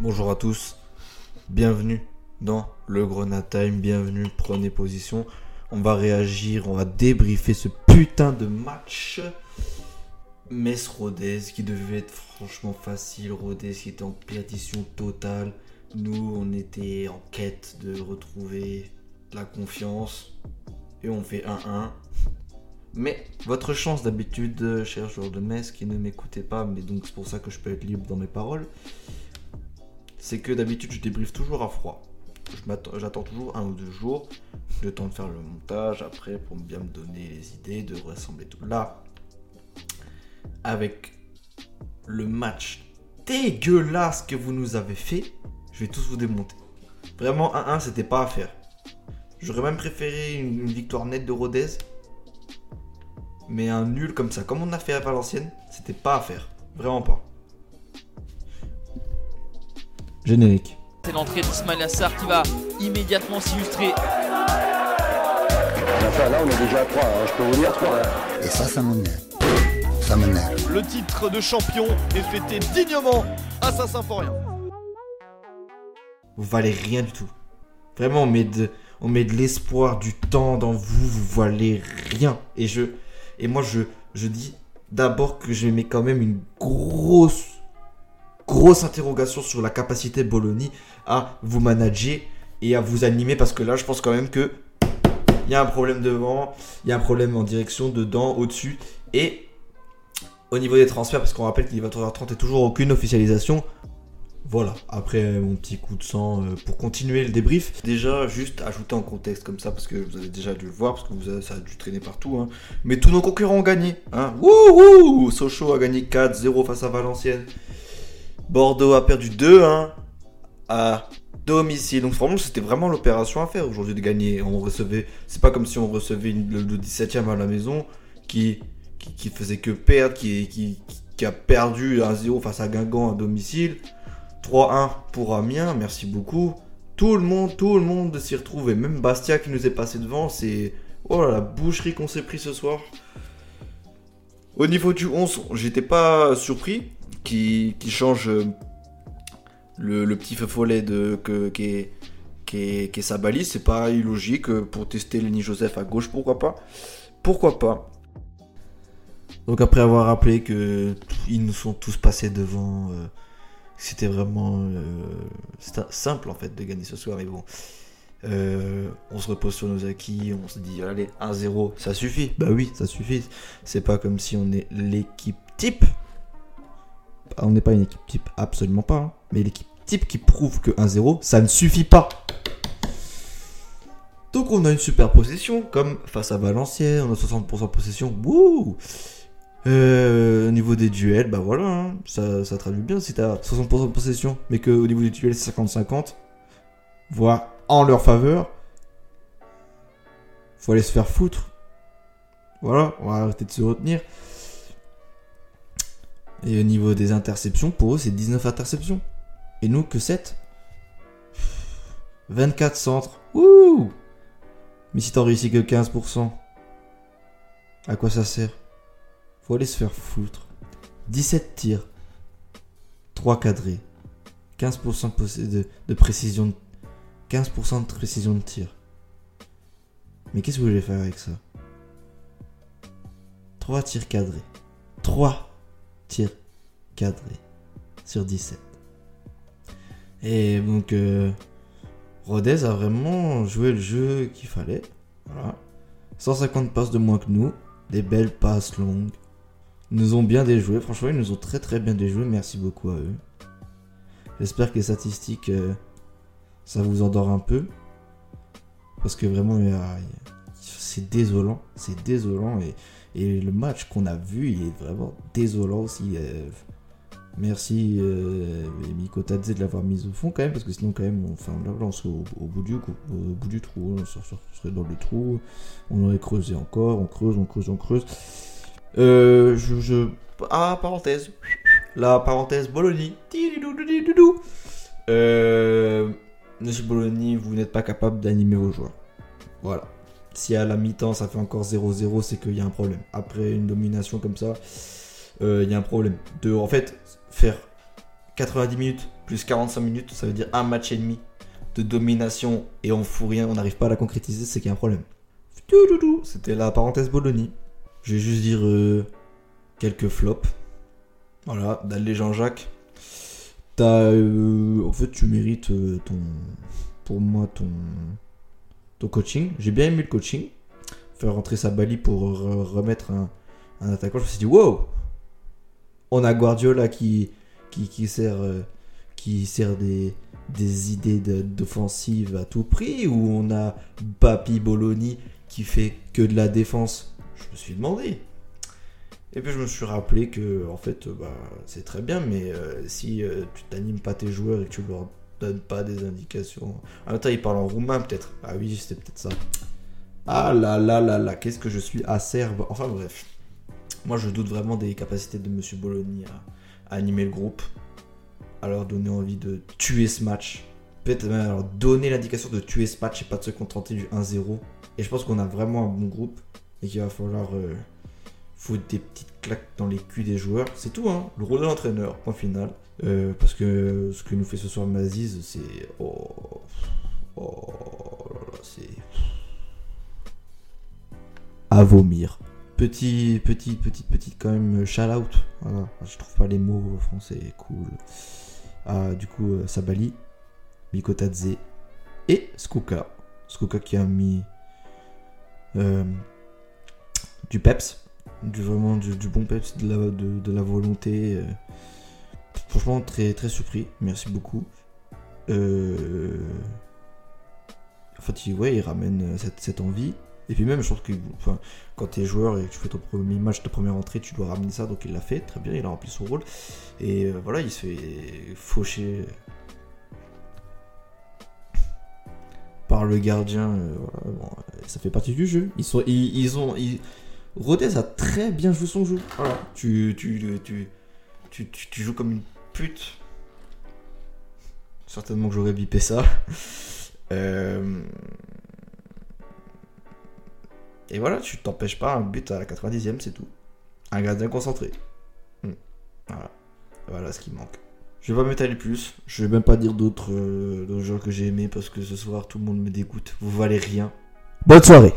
Bonjour à tous, bienvenue dans le Grenade Time, bienvenue, prenez position. On va réagir, on va débriefer ce putain de match. Metz Rodez qui devait être franchement facile, Rodez qui était en perdition totale. Nous, on était en quête de retrouver la confiance et on fait 1-1. Mais votre chance d'habitude, euh, cher joueur de Metz qui ne m'écoutez pas, mais donc c'est pour ça que je peux être libre dans mes paroles, c'est que d'habitude je débriefe toujours à froid. J'attends toujours un ou deux jours, le temps de faire le montage après pour bien me donner les idées, de rassembler tout. Là, avec le match dégueulasse que vous nous avez fait, je vais tous vous démonter. Vraiment 1-1 c'était pas à faire. J'aurais même préféré une, une victoire nette de Rodez. Mais un nul comme ça, comme on a fait à Valenciennes, c'était pas à faire. Vraiment pas. Générique. C'est l'entrée d'Ismail Assar qui va immédiatement s'illustrer. Enfin, là, on est déjà à 3, je peux vous dire 3. Et ça, ça m'énerve. Ça m'énerve. Le titre de champion est fêté dignement à Saint-Symphorien. Vous valez rien du tout. Vraiment, on met de, on met de l'espoir, du temps dans vous, vous valez rien. Et je, et moi je, je dis d'abord que je mets quand même une grosse, grosse interrogation sur la capacité de Bologna à vous manager et à vous animer parce que là, je pense quand même que il y a un problème devant, il y a un problème en direction, dedans, au-dessus et au niveau des transferts, parce qu'on rappelle qu'il est 23h30 et toujours aucune officialisation. Voilà, après mon petit coup de sang euh, pour continuer le débrief. Déjà, juste ajouter en contexte comme ça, parce que vous avez déjà dû le voir, parce que vous avez- ça a dû traîner partout. hein. Mais tous nos concurrents ont gagné. Hein. Wouhou Sochaux a gagné 4-0 face à Valenciennes. Bordeaux a perdu 2-1 à domicile. Donc franchement, c'était vraiment l'opération à faire aujourd'hui de gagner. On recevait, c'est pas comme si on recevait le, le 17e à la maison qui, qui, faisait que perdre, qui, a perdu 1-0 face à Guingamp à domicile. 3-1 pour Amiens, merci beaucoup. Tout le monde, tout le monde s'y retrouve. Et même Bastia qui nous est passé devant, c'est. Oh là, la boucherie qu'on s'est pris ce soir. Au niveau du 11, j'étais pas surpris qui, change euh, le, petit feu follet de, que, qui, est, sa balise. C'est pas illogique euh, pour tester Lenny Joseph à gauche, pourquoi pas Pourquoi pas Donc après avoir rappelé que ils nous sont tous passés devant, euh, c'était vraiment simple en fait de gagner ce soir. Et bon, on se repose sur nos acquis, on se dit allez 1-0, ça suffit. Bah oui, ça suffit. C'est pas comme si on est l'équipe type. On n'est pas une équipe type, absolument pas. hein. Mais l'équipe type qui prouve que 1-0, ça ne suffit pas. Donc on a une super possession, comme face à Valenciennes, on a 60% de possession. Wouh Euh, Au niveau des duels, bah voilà, hein, ça, ça traduit bien si t'as 60% de possession, mais qu'au niveau des duels c'est 50-50, voire en leur faveur, faut aller se faire foutre. Voilà, on va arrêter de se retenir. Et au niveau des interceptions, pour eux c'est 19 interceptions. Et nous que 7. 24 centres. Ouh Mais si t'en réussis que 15%, à quoi ça sert? Faut aller se faire foutre. 17 tirs. 3 cadrés. 15% de, de précision. 15% de précision de tir. Mais qu'est-ce que vous voulez faire avec ça? 3 tirs cadrés. 3 tirs cadrés sur 17. Et donc, euh, Rodez a vraiment joué le jeu qu'il fallait. Voilà. 150 passes de moins que nous. Des belles passes longues. Ils nous ont bien déjoué. Franchement, ils nous ont très très bien déjoué. Merci beaucoup à eux. J'espère que les statistiques, euh, ça vous endort un peu. Parce que vraiment, c'est désolant. C'est désolant. Et, et le match qu'on a vu, il est vraiment désolant aussi. euh, Merci euh, Miko Tadze de l'avoir mise au fond quand même, parce que sinon quand même, on, enfin, là, on serait au, au bout du, au bout du trou, hein, on serait, dans le trou, on aurait creusé encore, on creuse, on creuse, on creuse. Euh, je, je... Ah, parenthèse. La parenthèse Bologna. Euh, Monsieur Bologna, vous n'êtes pas capable d'animer vos joueurs. Voilà. Si à la mi-temps ça fait encore 0-0, c'est qu'il y a un problème. Après une domination comme ça, euh, il y a un problème. De, en fait, faire 90 minutes plus 45 minutes, ça veut dire un match et demi de domination et on fout rien, on n'arrive pas à la concrétiser, c'est qu'il y a un problème. C'était la parenthèse Bologna. Je vais juste dire euh, quelques flops. Voilà, d'aller Jean-Jacques. T'as. euh, en fait, tu mérites ton. Pour moi, ton. Coaching. J'ai bien aimé le coaching. Faire rentrer sa Bali pour re- remettre un, attaquant. Je me suis dit, wow! On a Guardiola qui. Qui, sert. euh, qui sert des, idées d'offensive à tout prix. Ou on a Papi Bologna qui fait que de la défense? Je me suis demandé. Et puis je me suis rappelé que en fait bah, c'est très bien mais euh, si euh, tu t'animes pas tes joueurs et que tu leur pas des indications. En même temps il parle en roumain peut-être. Ah oui c'était peut-être ça. Ah là là là là qu'est-ce que je suis acerbe. Enfin bref. Moi je doute vraiment des capacités de Monsieur Bologna à, à animer le groupe. À leur donner envie de tuer ce match. Peut-être même à leur donner l'indication de tuer ce match et pas de se contenter du 1-0. Et je pense qu'on a vraiment un bon groupe et qu'il va falloir euh, foutre des petites claques dans les culs des joueurs. C'est tout, hein. Le rôle de l'entraîneur, point final. Euh, parce que ce que nous fait ce soir Maziz, c'est. Oh. Oh là là, c'est. À vomir. Petit, petit, petite, petite, quand même, shout out. Voilà. Je trouve pas les mots français cool. Ah, du coup, euh, Sabali, Mikotadze et Skuka. Skuka qui a mis euh, du peps, du vraiment du, bon peps, de la, de, de la volonté. euh. franchement, très très surpris. Merci beaucoup. Euh, en fait, il, ouais, il ramène euh, cette, cette envie. Et puis même, je trouve que enfin, quand tu es joueur et que tu fais ton premier match, ta première entrée, tu dois ramener ça. Donc il l'a fait, très bien, il a rempli son rôle. Et voilà, il se fait faucher par le gardien. voilà, ça fait partie du jeu. Ils sont, ils, ont, Rodez a très bien joué son jeu. Voilà, tu, tu, tu, tu, tu- tu joues comme une pute. Certainement que j'aurais bipé ça. Euh, Et voilà, tu t'empêches pas un but à la 90e, c'est tout. Un gardien concentré. Hmm. Voilà. Voilà ce qui manque. Je vais pas m'étaler plus. Je vais même pas dire d'autres euh, d'autres joueurs que j'ai aimés parce que ce soir tout le monde me dégoûte. Vous valez rien. Bonne soirée.